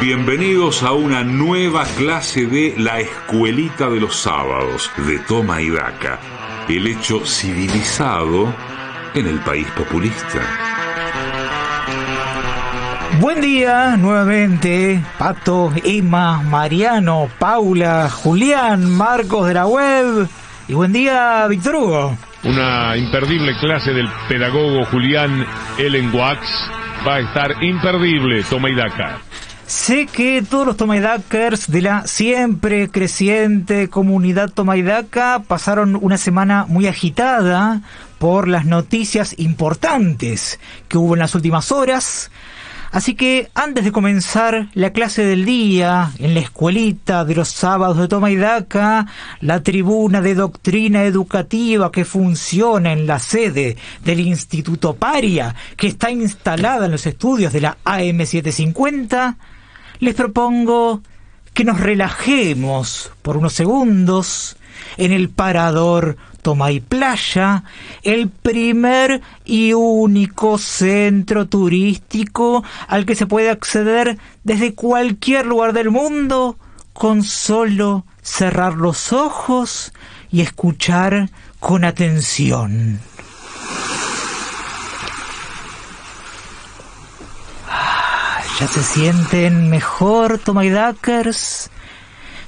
Bienvenidos a una nueva clase de La Escuelita de los Sábados de Toma y Daca, el hecho civilizado en el país populista. Buen día nuevamente, Pato, Emma, Mariano, Paula, Julián, Marcos de la web. Y buen día, Víctor Hugo. Una imperdible clase del pedagogo Julián Ellen Wax va a estar imperdible, toma y daca. Sé que todos los Tomaidakers de la siempre creciente comunidad Tomaidaka pasaron una semana muy agitada por las noticias importantes que hubo en las últimas horas. Así que antes de comenzar la clase del día en la escuelita de los sábados de Toma la tribuna de doctrina educativa que funciona en la sede del Instituto Paria, que está instalada en los estudios de la AM750, les propongo que nos relajemos por unos segundos en el parador Tomay Playa, el primer y único centro turístico al que se puede acceder desde cualquier lugar del mundo con solo cerrar los ojos y escuchar con atención. ¿Ya se sienten mejor, Tomaidakers?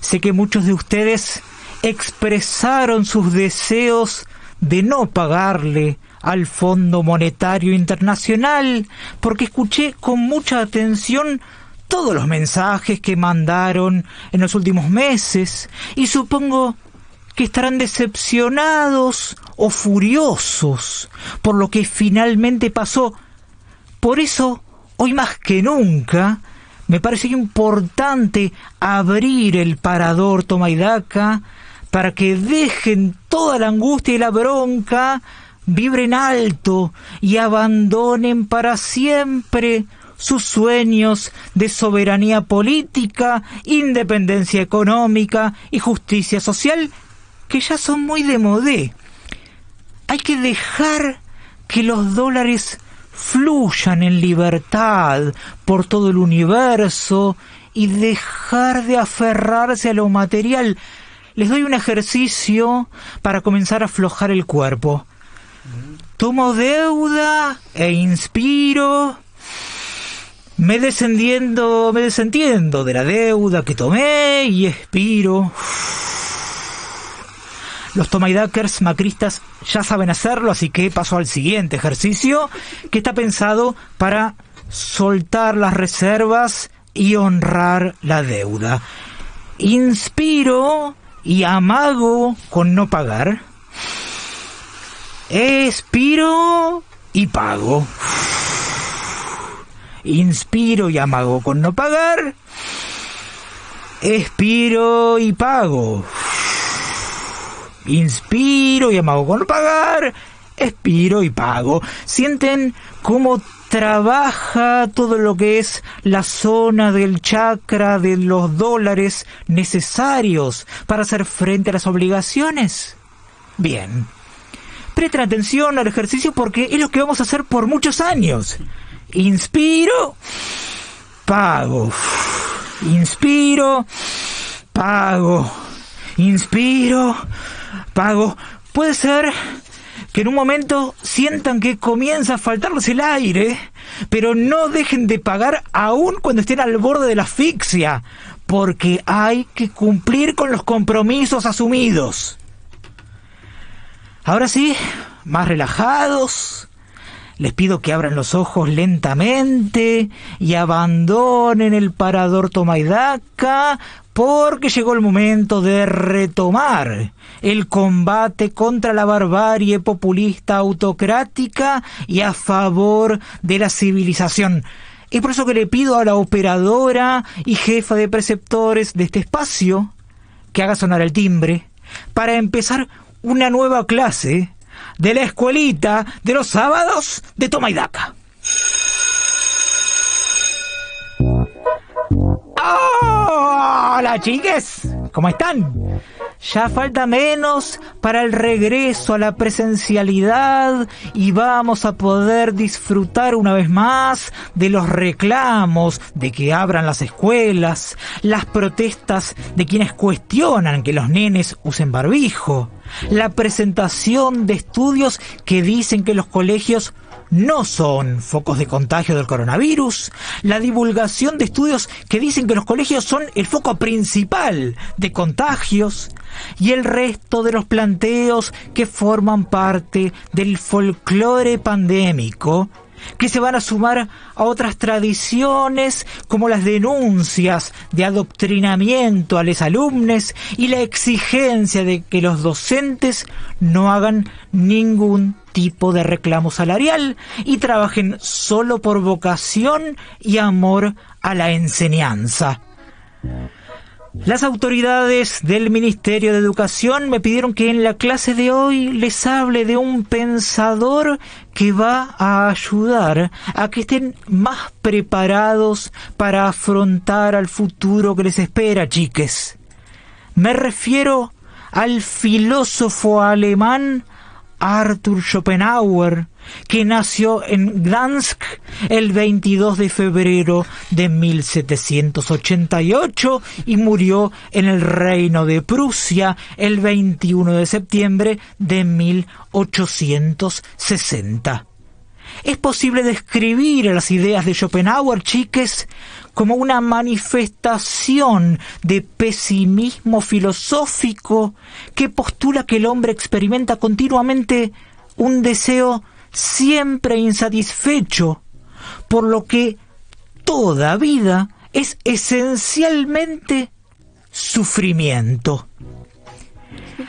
Sé que muchos de ustedes expresaron sus deseos de no pagarle al Fondo Monetario Internacional, porque escuché con mucha atención todos los mensajes que mandaron en los últimos meses y supongo que estarán decepcionados o furiosos por lo que finalmente pasó. Por eso hoy más que nunca, me parece importante abrir el parador Tomaidaca para que dejen toda la angustia y la bronca, vibren alto y abandonen para siempre sus sueños de soberanía política, independencia económica y justicia social, que ya son muy de modé. Hay que dejar que los dólares fluyan en libertad por todo el universo y dejar de aferrarse a lo material. Les doy un ejercicio para comenzar a aflojar el cuerpo. Tomo deuda e inspiro. Me descendiendo, me desentiendo de la deuda que tomé y expiro. Los Tomaidakers macristas ya saben hacerlo, así que paso al siguiente ejercicio que está pensado para soltar las reservas y honrar la deuda. Inspiro y amago con no pagar. Expiro y pago. Inspiro y amago con no pagar. Expiro y pago. Inspiro y amago con pagar. Expiro y pago. Sienten cómo trabaja todo lo que es la zona del chakra de los dólares necesarios para hacer frente a las obligaciones. Bien. Presten atención al ejercicio porque es lo que vamos a hacer por muchos años. Inspiro, pago. Inspiro, pago. Inspiro, pago. Puede ser que en un momento sientan que comienza a faltarles el aire, pero no dejen de pagar aún cuando estén al borde de la asfixia, porque hay que cumplir con los compromisos asumidos. Ahora sí, más relajados, les pido que abran los ojos lentamente y abandonen el parador Tomaidaca porque llegó el momento de retomar el combate contra la barbarie populista autocrática y a favor de la civilización. Es por eso que le pido a la operadora y jefa de preceptores de este espacio que haga sonar el timbre para empezar una nueva clase de la escuelita de los sábados de Toma y Daca. Hola chiques, ¿cómo están? Ya falta menos para el regreso a la presencialidad y vamos a poder disfrutar una vez más de los reclamos de que abran las escuelas, las protestas de quienes cuestionan que los nenes usen barbijo, la presentación de estudios que dicen que los colegios no son focos de contagio del coronavirus, la divulgación de estudios que dicen que los colegios son el foco principal de contagios, y el resto de los planteos que forman parte del folclore pandémico que se van a sumar a otras tradiciones como las denuncias de adoctrinamiento a los alumnos y la exigencia de que los docentes no hagan ningún tipo de reclamo salarial y trabajen solo por vocación y amor a la enseñanza. Las autoridades del Ministerio de Educación me pidieron que en la clase de hoy les hable de un pensador que va a ayudar a que estén más preparados para afrontar al futuro que les espera, chiques. Me refiero al filósofo alemán Arthur Schopenhauer, que nació en Gdansk el 22 de febrero de 1788 y murió en el Reino de Prusia el 21 de septiembre de 1860. Es posible describir las ideas de Schopenhauer, chiques, como una manifestación de pesimismo filosófico que postula que el hombre experimenta continuamente un deseo siempre insatisfecho, por lo que toda vida es esencialmente sufrimiento.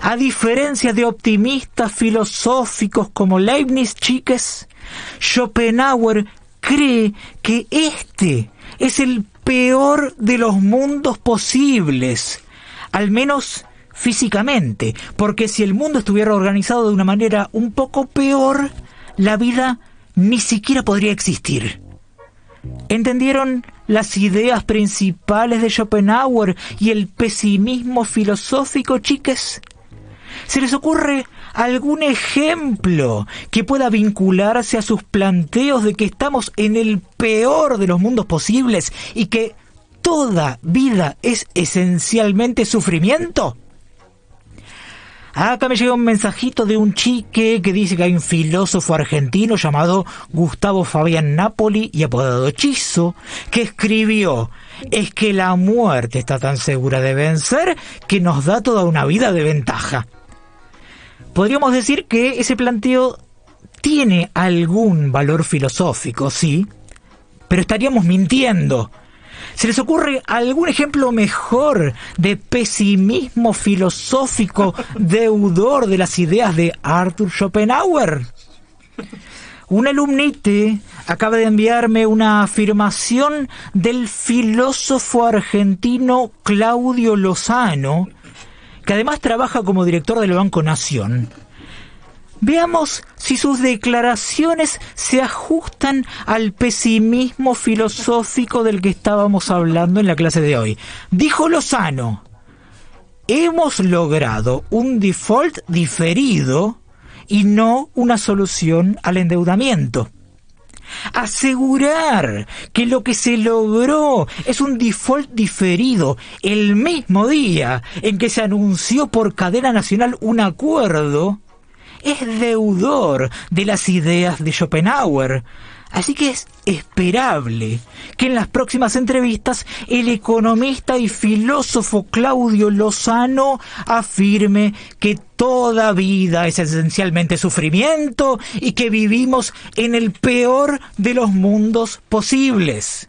A diferencia de optimistas filosóficos como Leibniz, chiques, Schopenhauer cree que este es el peor de los mundos posibles, al menos físicamente, porque si el mundo estuviera organizado de una manera un poco peor, la vida ni siquiera podría existir. ¿Entendieron las ideas principales de Schopenhauer y el pesimismo filosófico, chiques? ¿Se les ocurre algún ejemplo que pueda vincularse a sus planteos de que estamos en el peor de los mundos posibles y que toda vida es esencialmente sufrimiento? Acá me llega un mensajito de un chique que dice que hay un filósofo argentino llamado Gustavo Fabián Napoli y apodado Chizo, que escribió, es que la muerte está tan segura de vencer que nos da toda una vida de ventaja. Podríamos decir que ese planteo tiene algún valor filosófico, sí, pero estaríamos mintiendo ¿Se les ocurre algún ejemplo mejor de pesimismo filosófico deudor de las ideas de Arthur Schopenhauer? Un alumnite acaba de enviarme una afirmación del filósofo argentino Claudio Lozano, que además trabaja como director del Banco Nación. Veamos si sus declaraciones se ajustan al pesimismo filosófico del que estábamos hablando en la clase de hoy. Dijo Lozano, hemos logrado un default diferido y no una solución al endeudamiento. Asegurar que lo que se logró es un default diferido el mismo día en que se anunció por cadena nacional un acuerdo es deudor de las ideas de Schopenhauer. Así que es esperable que en las próximas entrevistas el economista y filósofo Claudio Lozano afirme que toda vida es esencialmente sufrimiento y que vivimos en el peor de los mundos posibles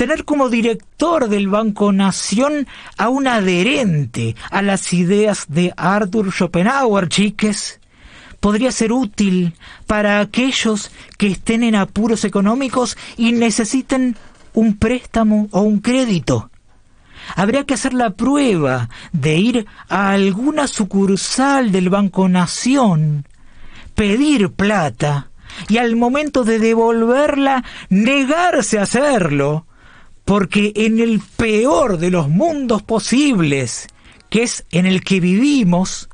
tener como director del Banco Nación a un adherente a las ideas de Arthur Schopenhauer, chiques, podría ser útil para aquellos que estén en apuros económicos y necesiten un préstamo o un crédito. Habría que hacer la prueba de ir a alguna sucursal del Banco Nación, pedir plata y al momento de devolverla negarse a hacerlo porque en el peor de los mundos posibles, que es en el que vivimos,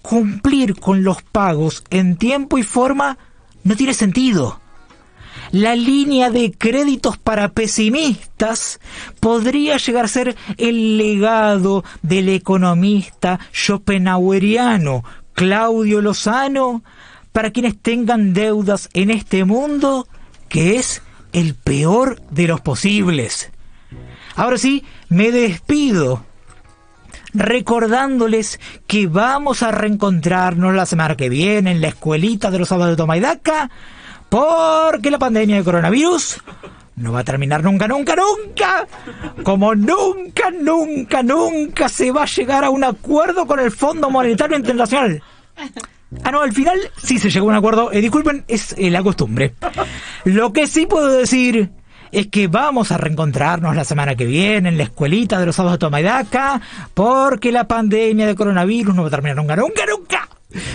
cumplir con los pagos en tiempo y forma no tiene sentido. La línea de créditos para pesimistas podría llegar a ser el legado del economista schopenhaueriano Claudio Lozano para quienes tengan deudas en este mundo que es el peor de los posibles. Ahora sí, me despido recordándoles que vamos a reencontrarnos la semana que viene en la escuelita de los sábados de Tomaidaca, porque la pandemia de coronavirus no va a terminar nunca, nunca, nunca. Como nunca, nunca, nunca se va a llegar a un acuerdo con el Fondo Monetario Internacional. Ah, no, al final sí se llegó a un acuerdo. Eh, disculpen, es eh, la costumbre. Lo que sí puedo decir es que vamos a reencontrarnos la semana que viene en la escuelita de los sábados de Tomaidaca, porque la pandemia de coronavirus no va a terminar nunca, nunca, nunca.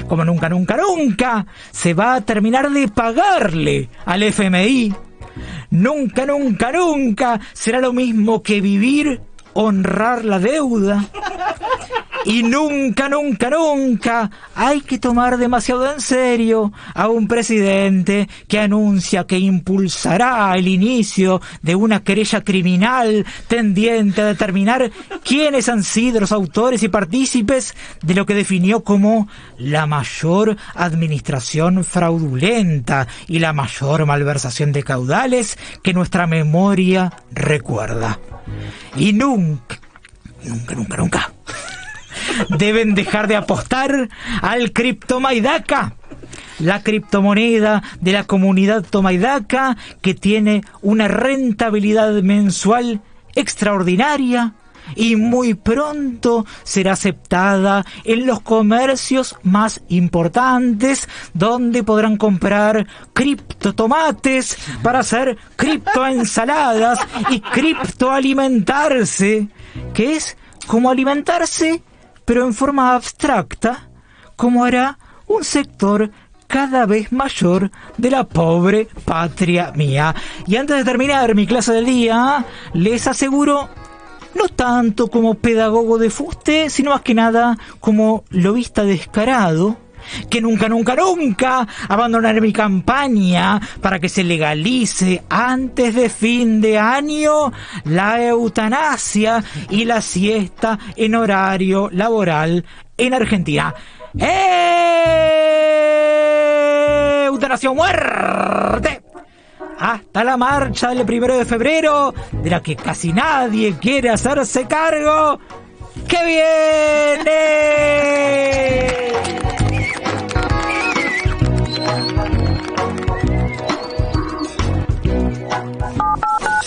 Como nunca, nunca, nunca se va a terminar de pagarle al FMI. Nunca, nunca, nunca será lo mismo que vivir, honrar la deuda y nunca, nunca, nunca hay que tomar demasiado en serio a un presidente que anuncia que impulsará el inicio de una querella criminal tendiente a determinar quiénes han sido los autores y partícipes de lo que definió como la mayor administración fraudulenta y la mayor malversación de caudales que nuestra memoria recuerda. Y nunca, nunca, nunca, nunca deben dejar de apostar al criptomaidaca la criptomoneda de la comunidad tomaidaca que tiene una rentabilidad mensual extraordinaria y muy pronto será aceptada en los comercios más importantes donde podrán comprar criptotomates para hacer criptoensaladas y criptoalimentarse, que es como alimentarse pero en forma abstracta, como hará un sector cada vez mayor de la pobre patria mía. Y antes de terminar mi clase del día, les aseguro, no tanto como pedagogo de fuste, sino más que nada como lobista descarado, que nunca, nunca, nunca abandonaré mi campaña para que se legalice antes de fin de año la eutanasia y la siesta en horario laboral en Argentina. ¡Eh! ¡Eutanasia muerte! Hasta la marcha del primero de febrero, de la que casi nadie quiere hacerse cargo. ¡Que viene!